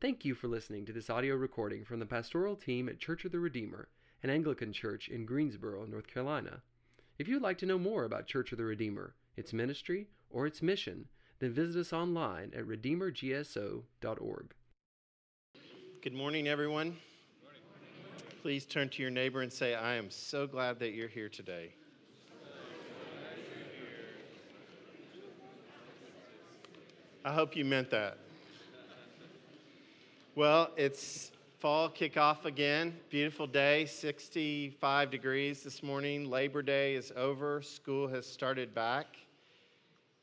Thank you for listening to this audio recording from the pastoral team at Church of the Redeemer, an Anglican church in Greensboro, North Carolina. If you'd like to know more about Church of the Redeemer, its ministry, or its mission, then visit us online at redeemergso.org. Good morning, everyone. Please turn to your neighbor and say, I am so glad that you're here today. I hope you meant that. Well, it's fall kickoff again. Beautiful day, 65 degrees this morning. Labor Day is over, school has started back.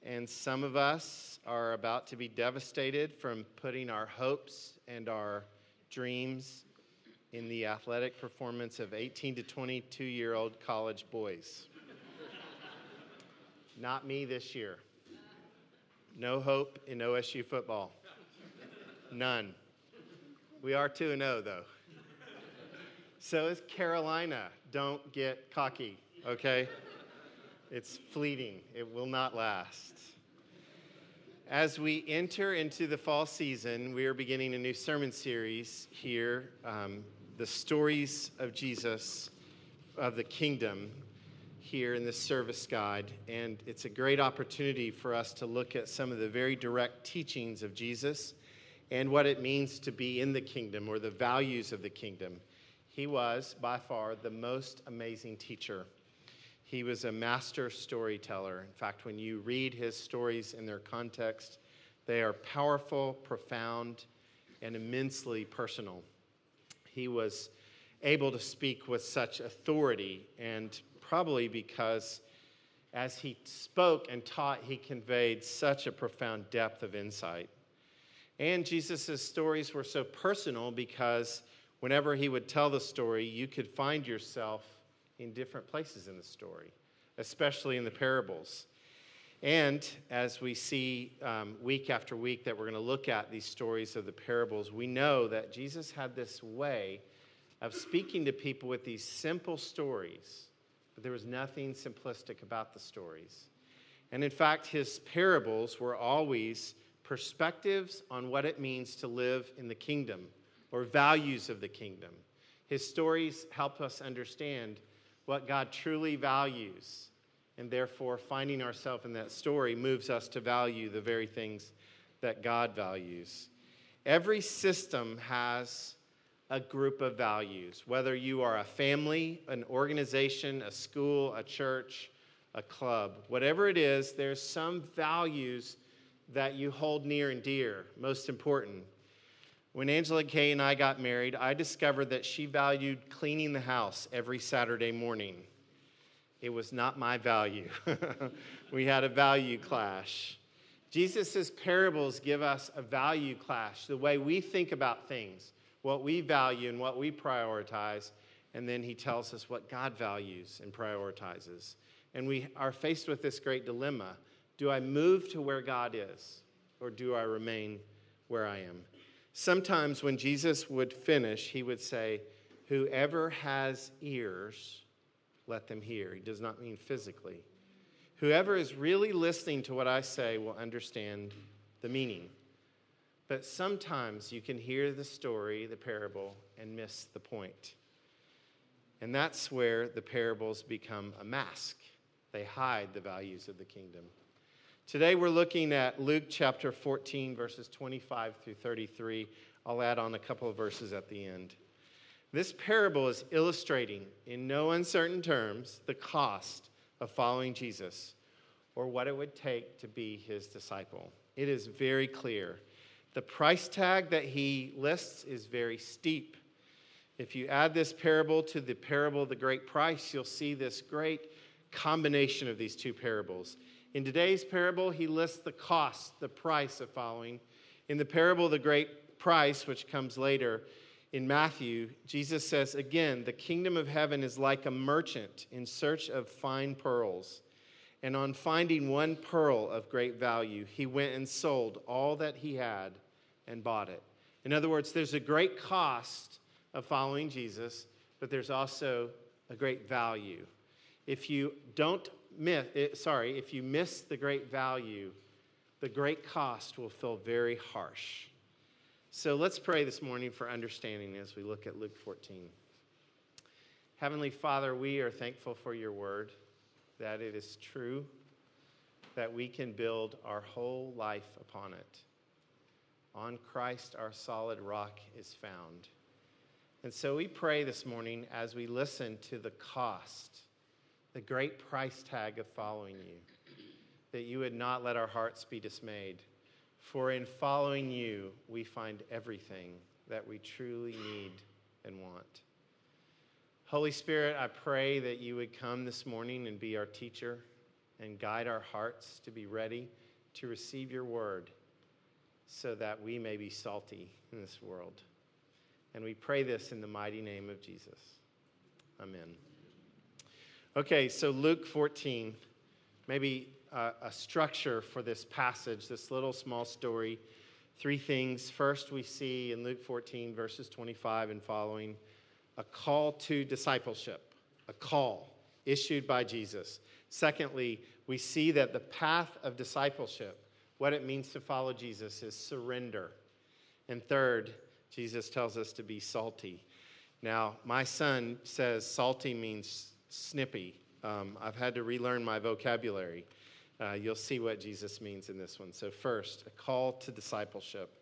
And some of us are about to be devastated from putting our hopes and our dreams in the athletic performance of 18 to 22 year old college boys. Not me this year. No hope in OSU football. None. We are 2 0, though. So is Carolina. Don't get cocky, okay? It's fleeting, it will not last. As we enter into the fall season, we are beginning a new sermon series here um, the stories of Jesus, of the kingdom, here in this service guide. And it's a great opportunity for us to look at some of the very direct teachings of Jesus and what it means to be in the kingdom or the values of the kingdom. He was, by far, the most amazing teacher. He was a master storyteller. In fact, when you read his stories in their context, they are powerful, profound, and immensely personal. He was able to speak with such authority, and probably because as he spoke and taught, he conveyed such a profound depth of insight. And Jesus' stories were so personal because whenever he would tell the story, you could find yourself in different places in the story, especially in the parables. And as we see um, week after week that we're going to look at these stories of the parables, we know that Jesus had this way of speaking to people with these simple stories, but there was nothing simplistic about the stories. And in fact, his parables were always perspectives on what it means to live in the kingdom or values of the kingdom. His stories help us understand what God truly values, and therefore, finding ourselves in that story moves us to value the very things that God values. Every system has a group of values, whether you are a family, an organization, a school, a church, a club, whatever it is, there's some values that you hold near and dear, most important. When Angela Kay and I got married, I discovered that she valued cleaning the house every Saturday morning. It was not my value. we had a value clash. Jesus' parables give us a value clash, the way we think about things, what we value and what we prioritize, and then he tells us what God values and prioritizes. And we are faced with this great dilemma do I move to where God is, or do I remain where I am? Sometimes when Jesus would finish, he would say, Whoever has ears, let them hear. He does not mean physically. Whoever is really listening to what I say will understand the meaning. But sometimes you can hear the story, the parable, and miss the point. And that's where the parables become a mask. They hide the values of the kingdom. Today we're looking at Luke chapter 14, verses 25 through 33. I'll add on a couple of verses at the end. This parable is illustrating, in no uncertain terms, the cost of following Jesus or what it would take to be his disciple. It is very clear. The price tag that he lists is very steep. If you add this parable to the parable of the great price, you'll see this great combination of these two parables. In today's parable, he lists the cost, the price of following. In the parable of the great price, which comes later in Matthew, Jesus says again, the kingdom of heaven is like a merchant in search of fine pearls. And on finding one pearl of great value, he went and sold all that he had and bought it. In other words, there's a great cost of following Jesus, but there's also a great value. If you don't miss, it, sorry, if you miss the great value, the great cost will feel very harsh. So let's pray this morning for understanding as we look at Luke 14. Heavenly Father, we are thankful for your word, that it is true, that we can build our whole life upon it. On Christ, our solid rock is found. And so we pray this morning as we listen to the cost, the great price tag of following you, that you would not let our hearts be dismayed. For in following you, we find everything that we truly need and want. Holy Spirit, I pray that you would come this morning and be our teacher and guide our hearts to be ready to receive your word so that we may be salty in this world. And we pray this in the mighty name of Jesus. Amen. Okay, so Luke 14, maybe a, a structure for this passage, this little small story. Three things. First, we see in Luke 14, verses 25 and following, a call to discipleship, a call issued by Jesus. Secondly, we see that the path of discipleship, what it means to follow Jesus, is surrender. And third, Jesus tells us to be salty. Now, my son says salty means snippy. Um, I've had to relearn my vocabulary. Uh, you'll see what Jesus means in this one. So, first, a call to discipleship.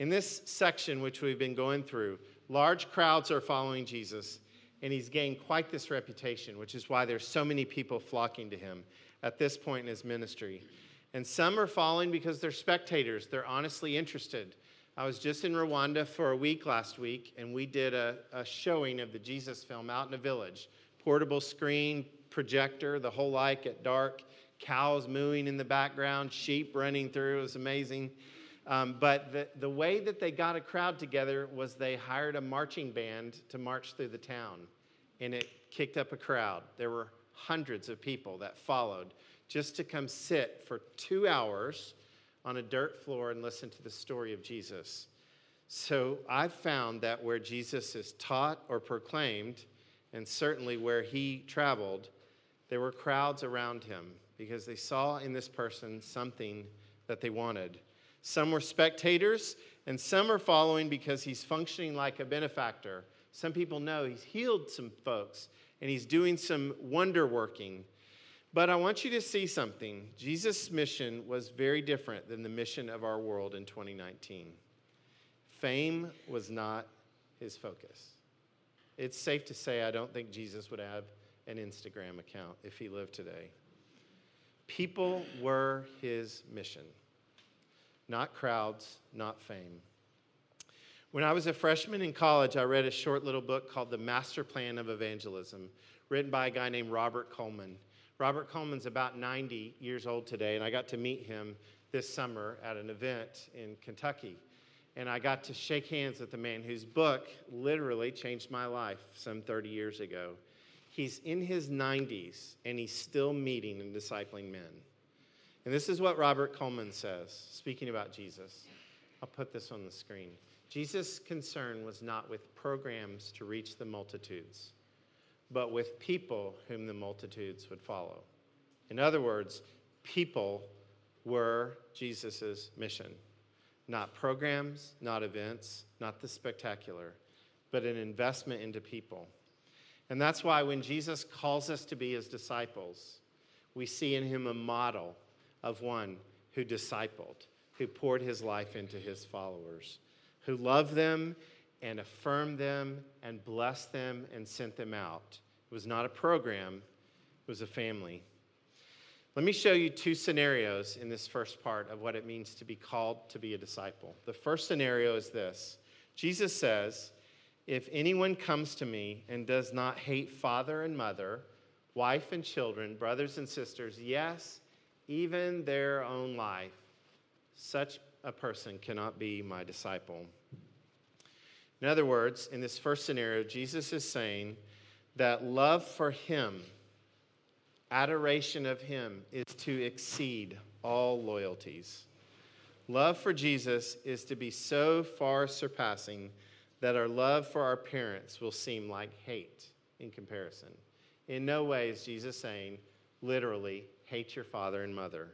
In this section, which we've been going through, large crowds are following Jesus, and he's gained quite this reputation, which is why there's so many people flocking to him at this point in his ministry. And some are following because they're spectators, they're honestly interested. I was just in Rwanda for a week last week, and we did a, a showing of the Jesus film out in a village. Portable screen, projector, the whole like at dark cows mooing in the background, sheep running through. It was amazing. Um, but the, the way that they got a crowd together was they hired a marching band to march through the town, and it kicked up a crowd. There were hundreds of people that followed just to come sit for two hours on a dirt floor and listen to the story of Jesus. So I've found that where Jesus is taught or proclaimed, and certainly where he traveled, there were crowds around him because they saw in this person something that they wanted. Some were spectators, and some are following because he's functioning like a benefactor. Some people know he's healed some folks and he's doing some wonder working. But I want you to see something. Jesus' mission was very different than the mission of our world in 2019. Fame was not his focus. It's safe to say I don't think Jesus would have an Instagram account if he lived today. People were his mission, not crowds, not fame. When I was a freshman in college, I read a short little book called The Master Plan of Evangelism, written by a guy named Robert Coleman. Robert Coleman's about 90 years old today, and I got to meet him this summer at an event in Kentucky. And I got to shake hands with the man whose book literally changed my life some 30 years ago. He's in his 90s and he's still meeting and discipling men. And this is what Robert Coleman says, speaking about Jesus. I'll put this on the screen. Jesus' concern was not with programs to reach the multitudes, but with people whom the multitudes would follow. In other words, people were Jesus' mission. Not programs, not events, not the spectacular, but an investment into people. And that's why when Jesus calls us to be his disciples, we see in him a model of one who discipled, who poured his life into his followers, who loved them and affirmed them and blessed them and sent them out. It was not a program, it was a family. Let me show you two scenarios in this first part of what it means to be called to be a disciple. The first scenario is this Jesus says, if anyone comes to me and does not hate father and mother, wife and children, brothers and sisters, yes, even their own life, such a person cannot be my disciple. In other words, in this first scenario, Jesus is saying that love for Him, adoration of Him, is to exceed all loyalties. Love for Jesus is to be so far surpassing that our love for our parents will seem like hate in comparison. In no way is Jesus saying, literally, hate your father and mother.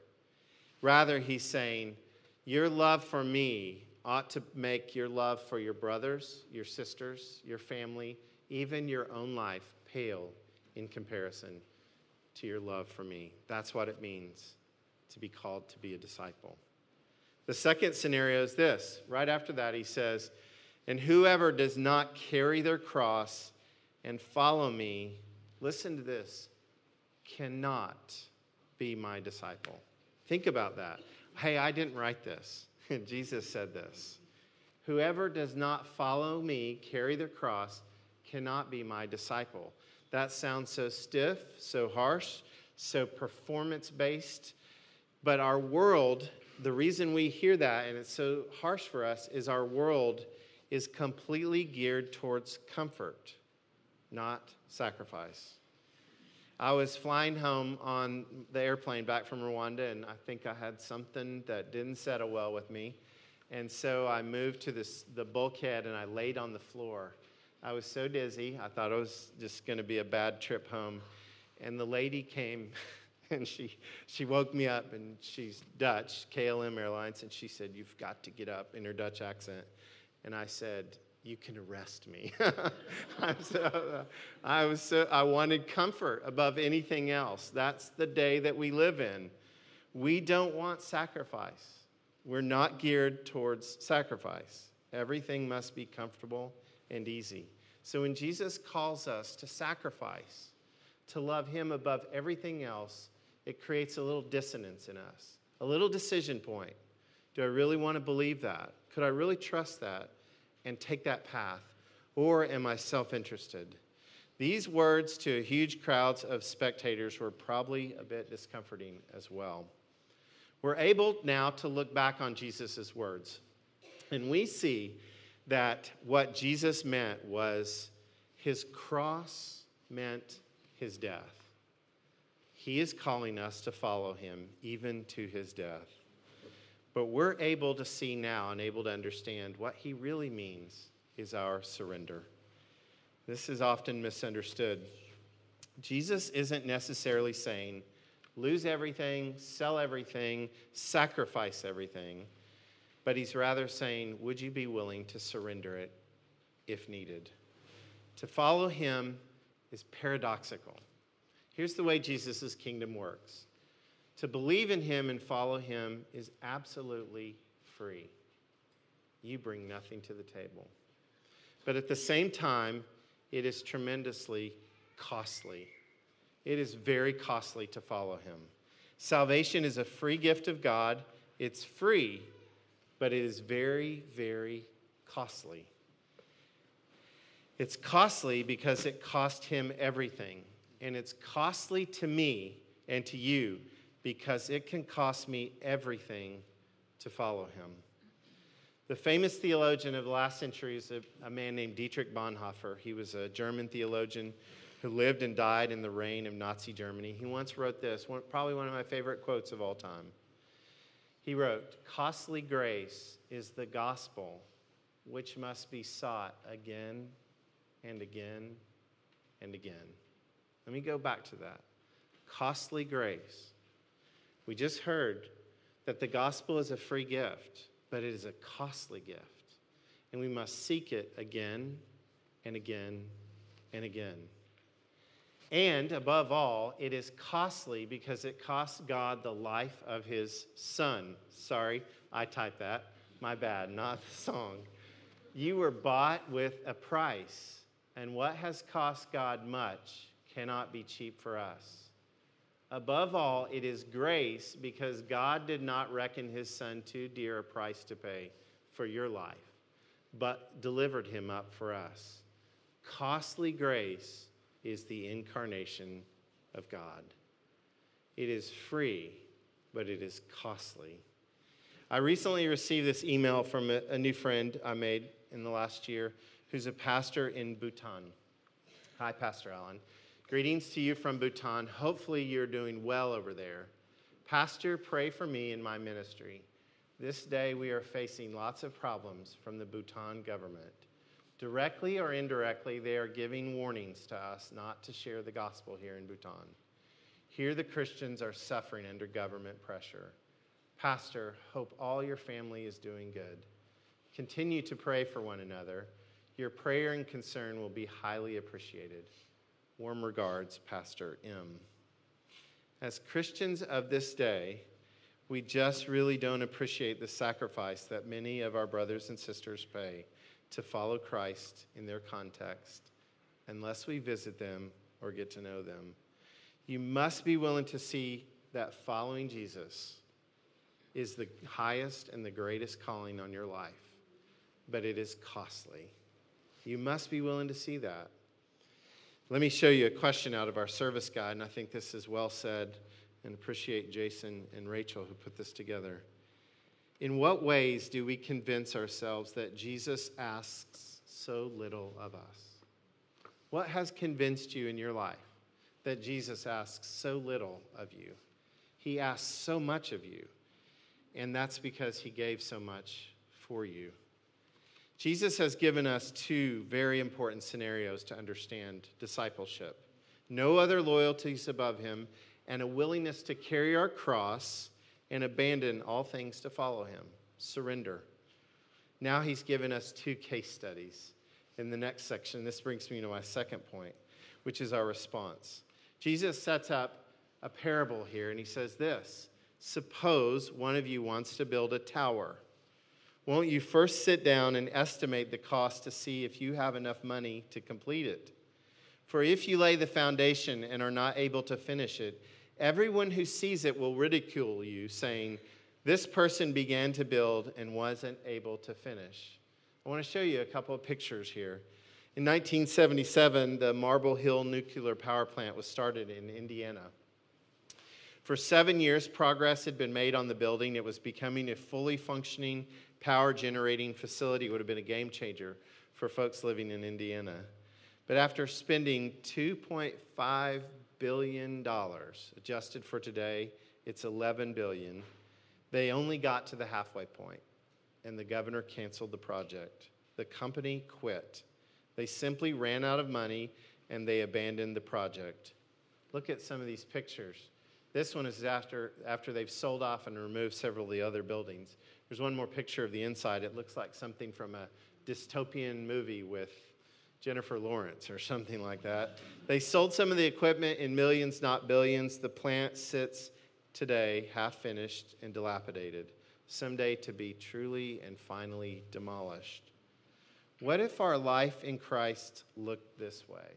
Rather, he's saying, Your love for me ought to make your love for your brothers, your sisters, your family, even your own life pale in comparison to your love for me. That's what it means to be called to be a disciple. The second scenario is this. Right after that, he says, And whoever does not carry their cross and follow me, listen to this, cannot be my disciple. Think about that. Hey, I didn't write this. Jesus said this. Whoever does not follow me, carry their cross, cannot be my disciple. That sounds so stiff, so harsh, so performance based. But our world, the reason we hear that and it's so harsh for us is our world is completely geared towards comfort, not sacrifice. I was flying home on the airplane back from Rwanda, and I think I had something that didn't settle well with me. And so I moved to this, the bulkhead and I laid on the floor. I was so dizzy, I thought it was just going to be a bad trip home. And the lady came and she, she woke me up, and she's Dutch, KLM Airlines, and she said, You've got to get up in her Dutch accent. And I said, you can arrest me. so, uh, I was so I wanted comfort above anything else. That's the day that we live in. We don't want sacrifice. We're not geared towards sacrifice. Everything must be comfortable and easy. So when Jesus calls us to sacrifice, to love him above everything else, it creates a little dissonance in us, a little decision point. Do I really want to believe that? Could I really trust that? and take that path? Or am I self interested? These words to huge crowds of spectators were probably a bit discomforting as well. We're able now to look back on Jesus' words, and we see that what Jesus meant was his cross meant his death. He is calling us to follow him even to his death. But we're able to see now and able to understand what he really means is our surrender. This is often misunderstood. Jesus isn't necessarily saying, lose everything, sell everything, sacrifice everything, but he's rather saying, would you be willing to surrender it if needed? To follow him is paradoxical. Here's the way Jesus' kingdom works to believe in him and follow him is absolutely free. You bring nothing to the table. But at the same time, it is tremendously costly. It is very costly to follow him. Salvation is a free gift of God. It's free, but it is very, very costly. It's costly because it cost him everything. And it's costly to me and to you because it can cost me everything to follow him. The famous theologian of the last century is a, a, man named Dietrich Bonhoeffer. He was a German theologian who lived and died in the reign of Nazi Germany. He once wrote this, one, probably one of my favorite quotes of all time. He wrote, Costly grace is the gospel which must be sought again and again and again. Let me go back to that. Costly grace we just heard that the gospel is a free gift, but it is a costly gift. And we must seek it again and again and again. And above all, it is costly because it costs God the life of his son. Sorry, I typed that. My bad, not the song. You were bought with a price, and what has cost God much cannot be cheap for us. Above all, it is grace because God did not reckon his son too dear a price to pay for your life, but delivered him up for us. Costly grace is the incarnation of God. It is free, but it is costly. I recently received this email from a, new friend I made in the last year who's a pastor in Bhutan. Hi, Pastor Allen. Greetings to you from Bhutan. Hopefully, you're doing well over there. Pastor, pray for me in my ministry. This day, we are facing lots of problems from the Bhutan government. Directly or indirectly, they are giving warnings to us not to share the gospel here in Bhutan. Here, the Christians are suffering under government pressure. Pastor, hope all your family is doing good. Continue to pray for one another. Your prayer and concern will be highly appreciated. Warm regards, Pastor M. As Christians of this day, we just really don't appreciate the sacrifice that many of our brothers and sisters pay to follow Christ in their context unless we visit them or get to know them. You must be willing to see that following Jesus is the highest and the greatest calling on your life, but it is costly. You must be willing to see that. Let me show you a question out of our service guide, and I think this is well said, and appreciate Jason and Rachel who put this together. In what ways do we convince ourselves that Jesus asks so little of us? What has convinced you in your life that Jesus asks so little of you? He asks so much of you, and that's because he gave so much for you. Jesus has given us two very important scenarios to understand discipleship no other loyalties above him, and a willingness to carry our cross and abandon all things to follow him. Surrender. Now he's given us two case studies in the next section. This brings me to my second point, which is our response. Jesus sets up a parable here, and he says this Suppose one of you wants to build a tower. Won't you first sit down and estimate the cost to see if you have enough money to complete it? For if you lay the foundation and are not able to finish it, everyone who sees it will ridicule you, saying, This person began to build and wasn't able to finish. I want to show you a couple of pictures here. In 1977, the Marble Hill nuclear power plant was started in Indiana. For seven years, progress had been made on the building. It was becoming a fully functioning power generating facility. It would have been a game changer for folks living in Indiana. But after spending $2.5 billion, dollars. adjusted for today, it's 11 billion. They only got to the halfway point, and the governor canceled the project. The company quit. They simply ran out of money and they abandoned the project. Look at some of these pictures. This one is after, after they've sold off and removed several of the other buildings. There's one more picture of the inside. It looks like something from a dystopian movie with Jennifer Lawrence or something like that. They sold some of the equipment in millions, not billions. The plant sits today half finished and dilapidated, someday to be truly and finally demolished. What if our life in Christ looked this way?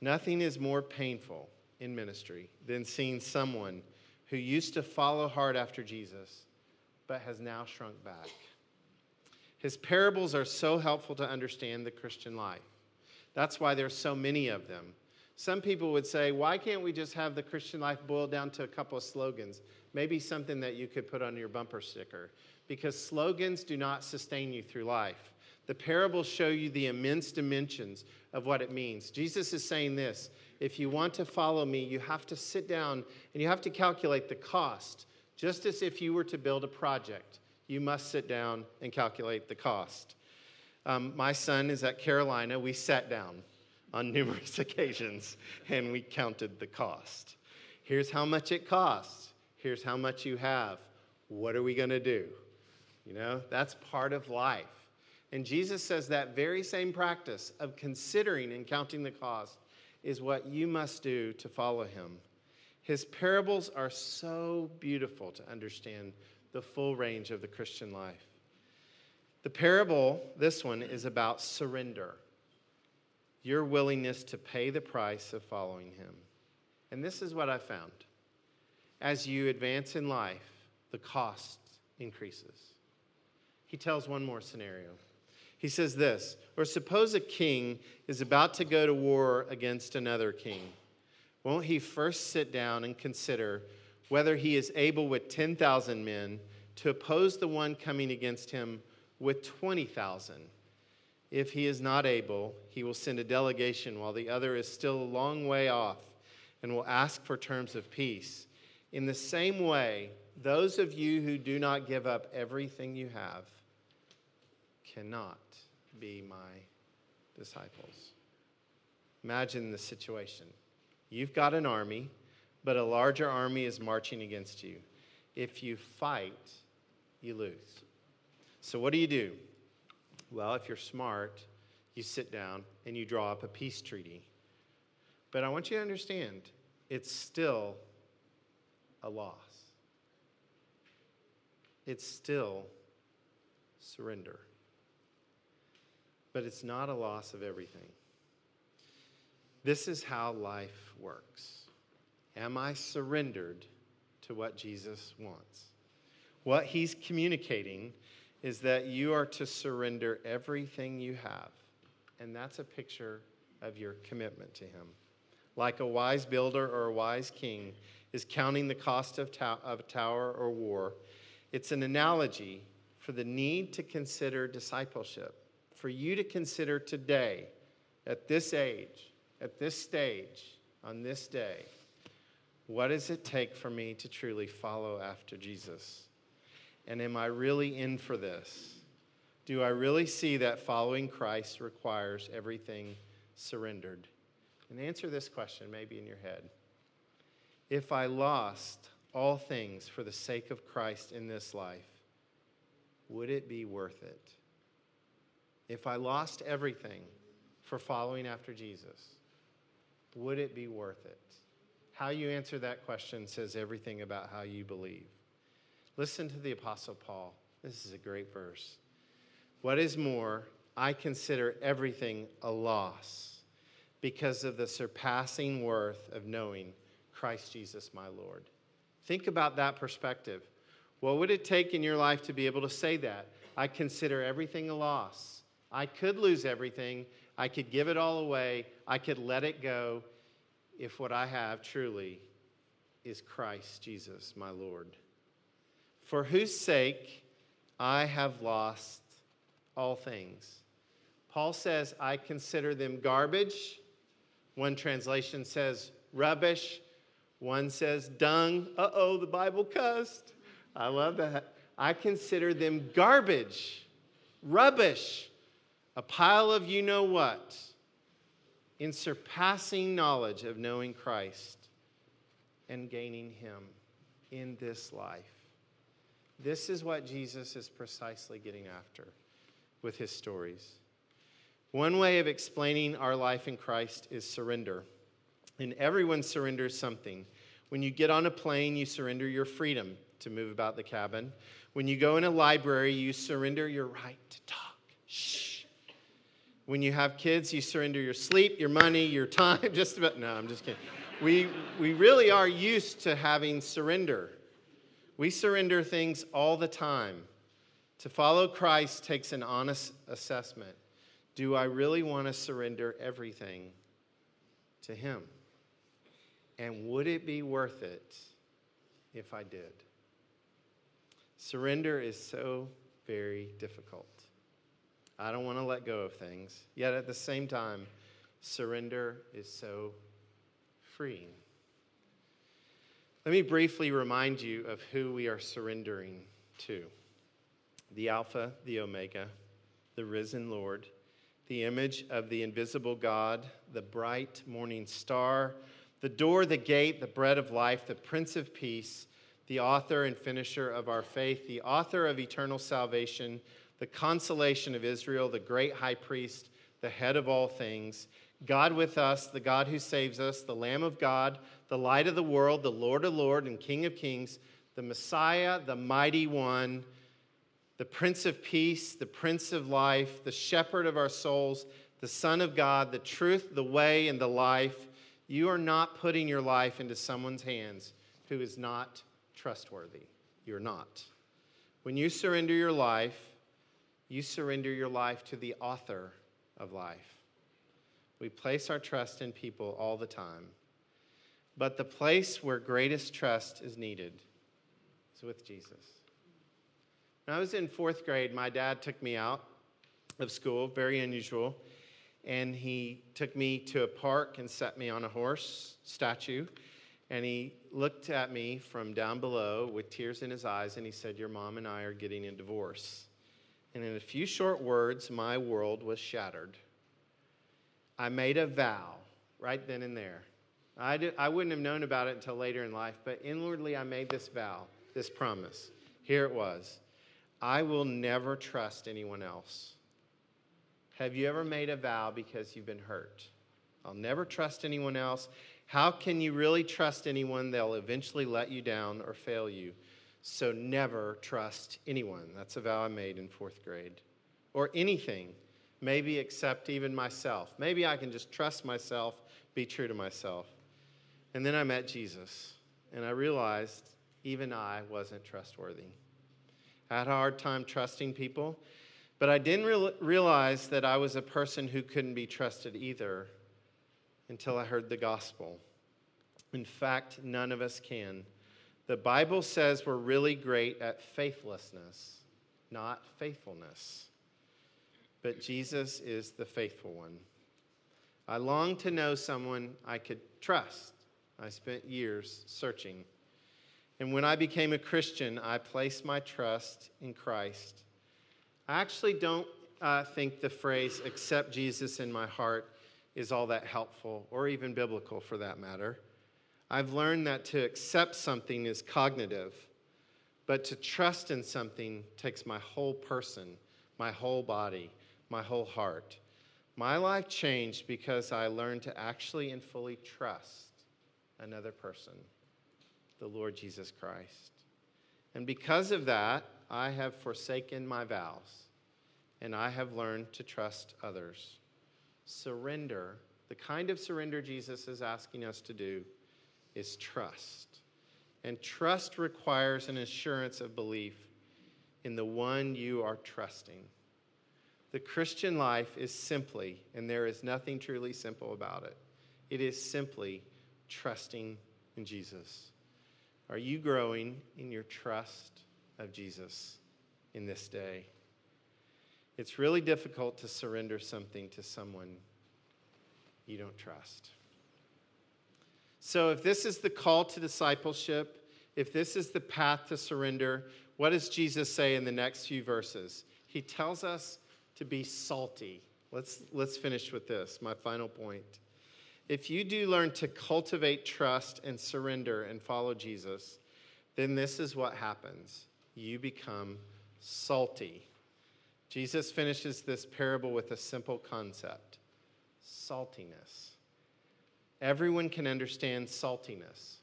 Nothing is more painful in ministry than seeing someone who used to follow hard after Jesus but has now shrunk back. His parables are so helpful to understand the Christian life. That's why there's so many of them. Some people would say, why can't we just have the Christian life boiled down to a couple of slogans? Maybe something that you could put on your bumper sticker. Because slogans do not sustain you through life. The parables show you the immense dimensions of what it means. Jesus is saying this if you want to follow me, you have to sit down and you have to calculate the cost, just as if you were to build a project. You must sit down and calculate the cost. Um, my son is at Carolina. We sat down on numerous occasions and we counted the cost. Here's how much it costs. Here's how much you have. What are we going to do? You know, that's part of life. And Jesus says that very same practice of considering and counting the cost is what you must do to follow him. His parables are so beautiful to understand the full range of the Christian life. The parable, this one, is about surrender your willingness to pay the price of following him. And this is what I found. As you advance in life, the cost increases. He tells one more scenario. He says this Or suppose a king is about to go to war against another king. Won't he first sit down and consider whether he is able with 10,000 men to oppose the one coming against him with 20,000? If he is not able, he will send a delegation while the other is still a long way off and will ask for terms of peace. In the same way, those of you who do not give up everything you have cannot be my disciples. Imagine the situation. You've got an army, but a larger army is marching against you. If you fight, you lose. So, what do you do? Well, if you're smart, you sit down and you draw up a peace treaty. But I want you to understand it's still a loss. It's still surrender. But it's not a loss of everything. This is how life works. Am I surrendered to what Jesus wants? What he's communicating is that you are to surrender everything you have. And that's a picture of your commitment to him. Like a wise builder or a wise king is counting the cost of, to- of a tower or war, it's an analogy for the need to consider discipleship, for you to consider today, at this age, at this stage, on this day, what does it take for me to truly follow after Jesus? And am I really in for this? Do I really see that following Christ requires everything surrendered? And answer this question maybe in your head. If I lost all things for the sake of Christ in this life, would it be worth it? If I lost everything for following after Jesus, would it be worth it? How you answer that question says everything about how you believe. Listen to the Apostle Paul. This is a great verse. What is more, I consider everything a loss because of the surpassing worth of knowing Christ Jesus my Lord. Think about that perspective. What would it take in your life to be able to say that? I consider everything a loss. I could lose everything. I could give it all away. I could let it go if what I have truly is Christ Jesus, my Lord. For whose sake I have lost all things. Paul says, I consider them garbage. One translation says rubbish. One says dung. Uh oh, the Bible cussed. I love that. I consider them garbage, rubbish, a pile of you know what, in surpassing knowledge of knowing Christ and gaining Him in this life. This is what Jesus is precisely getting after with his stories. One way of explaining our life in Christ is surrender. And everyone surrenders something. When you get on a plane, you surrender your freedom to move about the cabin. When you go in a library, you surrender your right to talk. Shh. When you have kids, you surrender your sleep, your money, your time. Just about, no, I'm just kidding. We, we really are used to having surrender. We surrender things all the time. To follow Christ takes an honest assessment. Do I really want to surrender everything to Him? And would it be worth it if I did? Surrender is so very difficult. I don't want to let go of things. Yet at the same time, surrender is so freeing. Let me briefly remind you of who we are surrendering to the Alpha, the Omega, the risen Lord, the image of the invisible God, the bright morning star, the door, the gate, the bread of life, the Prince of Peace, the author and finisher of our faith, the author of eternal salvation, the consolation of Israel, the great high priest, the head of all things, God with us, the God who saves us, the Lamb of God, the light of the world, the Lord of Lords and King of Kings, the Messiah, the mighty one, the Prince of Peace, the Prince of Life, the Shepherd of our souls, the Son of God, the truth, the way, and the life. You are not putting your life into someone's hands who is not trustworthy. You're not. When you surrender your life, you surrender your life to the author of life. We place our trust in people all the time. But the place where greatest trust is needed is with Jesus. When I was in fourth grade, my dad took me out of school, very unusual, and he took me to a park and set me on a horse statue. And he looked at me from down below with tears in his eyes, and he said, Your mom and I are getting a divorce. And in a few short words, my world was shattered. I made a vow right then and there. I, did, I wouldn't have known about it until later in life, but inwardly I made this vow, this promise. Here it was I will never trust anyone else. Have you ever made a vow because you've been hurt? I'll never trust anyone else. How can you really trust anyone? They'll eventually let you down or fail you. So never trust anyone. That's a vow I made in fourth grade. Or anything, maybe except even myself. Maybe I can just trust myself, be true to myself. And then I met Jesus, and I realized even I wasn't trustworthy. I had a hard time trusting people, but I didn't re- realize that I was a person who couldn't be trusted either until I heard the gospel. In fact, none of us can. The Bible says we're really great at faithlessness, not faithfulness. But Jesus is the faithful one. I long to know someone I could trust. I spent years searching. And when I became a Christian, I placed my trust in Christ. I actually don't uh, think the phrase accept Jesus in my heart is all that helpful, or even biblical for that matter. I've learned that to accept something is cognitive, but to trust in something takes my whole person, my whole body, my whole heart. My life changed because I learned to actually and fully trust another person, the Lord Jesus Christ. And because of that, I have forsaken my vows, and I have learned to trust others surrender, the kind of surrender Jesus is asking us to do, is trust. And trust requires an assurance of belief in the one you are trusting. The Christian life is simply, and there is nothing truly simple about it, it is simply trusting in Jesus. Are you growing in your trust of Jesus in this day? It's really difficult to surrender something to someone you don't trust. So, if this is the call to discipleship, if this is the path to surrender, what does Jesus say in the next few verses? He tells us to be salty. Let's, let's finish with this, my final point. If you do learn to cultivate trust and surrender and follow Jesus, then this is what happens you become salty. Jesus finishes this parable with a simple concept saltiness. Everyone can understand saltiness.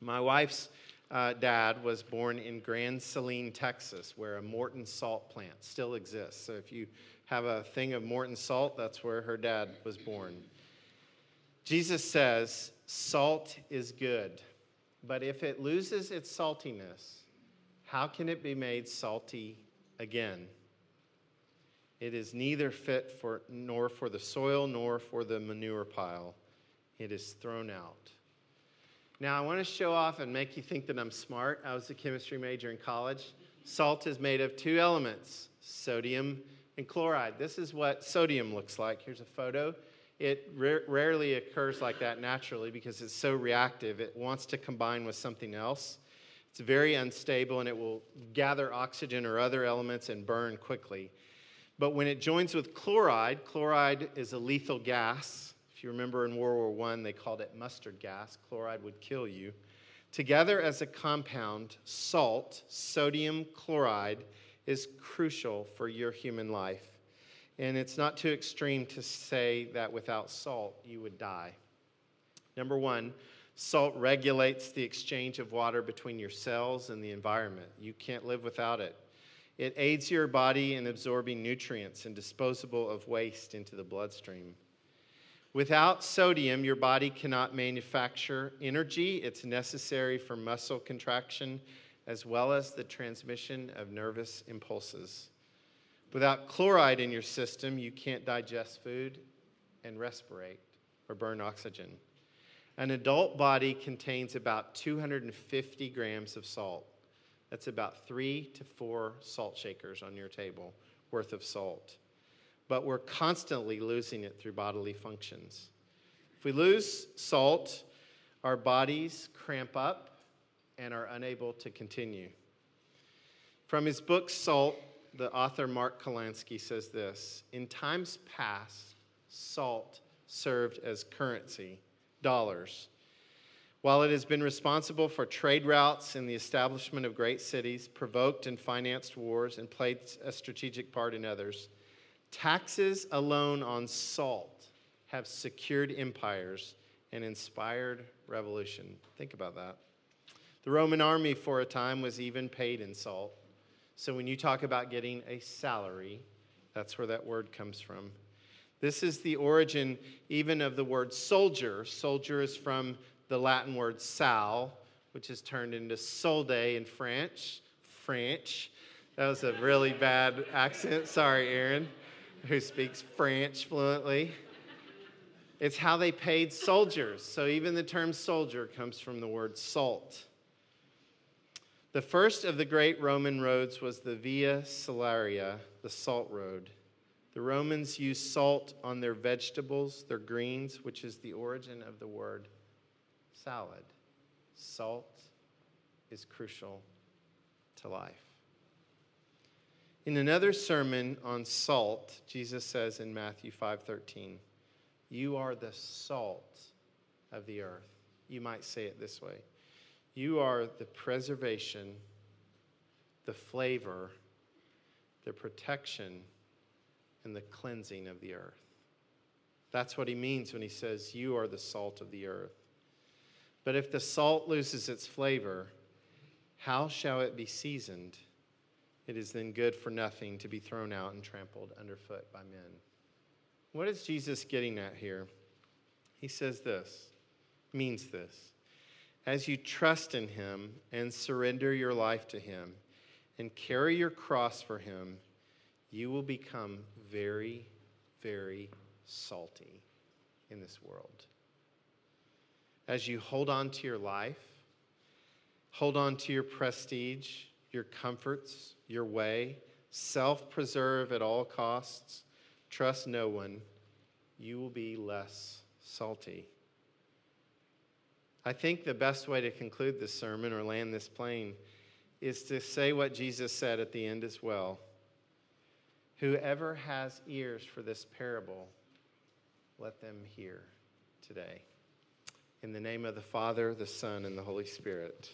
My wife's uh, dad was born in Grand Saline, Texas, where a Morton salt plant still exists. So if you have a thing of Morton salt, that's where her dad was born. Jesus says, Salt is good, but if it loses its saltiness, how can it be made salty again? It is neither fit for nor for the soil nor for the manure pile. It is thrown out. Now, I want to show off and make you think that I'm smart. I was a chemistry major in college. Salt is made of two elements sodium and chloride. This is what sodium looks like. Here's a photo. It ra- rarely occurs like that naturally because it's so reactive. It wants to combine with something else. It's very unstable and it will gather oxygen or other elements and burn quickly. But when it joins with chloride, chloride is a lethal gas. If you remember in World War I, they called it mustard gas. Chloride would kill you. Together as a compound, salt, sodium chloride, is crucial for your human life. And it's not too extreme to say that without salt, you would die. Number one, salt regulates the exchange of water between your cells and the environment. You can't live without it. It aids your body in absorbing nutrients and disposable of waste into the bloodstream. Without sodium, your body cannot manufacture energy. It's necessary for muscle contraction as well as the transmission of nervous impulses. Without chloride in your system, you can't digest food and respirate or burn oxygen. An adult body contains about 250 grams of salt. That's about three to four salt shakers on your table worth of salt. But we're constantly losing it through bodily functions. If we lose salt, our bodies cramp up and are unable to continue. From his book Salt, the author Mark Kurlansky says this In times past, salt served as currency, dollars. While it has been responsible for trade routes and the establishment of great cities, provoked and financed wars, and played a strategic part in others, taxes alone on salt have secured empires and inspired revolution. Think about that. The Roman army, for a time, was even paid in salt. So when you talk about getting a salary, that's where that word comes from. This is the origin even of the word soldier. Soldier is from the Latin word sal, which is turned into solde in French. French. That was a really bad accent. Sorry, Aaron, who speaks French fluently. It's how they paid soldiers. So even the term soldier comes from the word salt. The first of the great Roman roads was the Via Salaria, the salt road. The Romans used salt on their vegetables, their greens, which is the origin of the word salad. Salt is crucial to life. In another sermon on salt, Jesus says in Matthew 5:13, "You are the salt of the earth." You might say it this way. You are the preservation, the flavor, the protection and the cleansing of the earth. That's what he means when he says, You are the salt of the earth. But if the salt loses its flavor, how shall it be seasoned? It is then good for nothing to be thrown out and trampled underfoot by men. What is Jesus getting at here? He says this, means this. As you trust in him and surrender your life to him and carry your cross for him, you will become very, very salty in this world. As you hold on to your life, hold on to your prestige, your comforts, your way, self preserve at all costs, trust no one, you will be less salty. I think the best way to conclude this sermon or land this plane is to say what Jesus said at the end as well. Whoever has ears for this parable, let them hear today. In the name of the Father, the Son, and the Holy Spirit.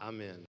Amen.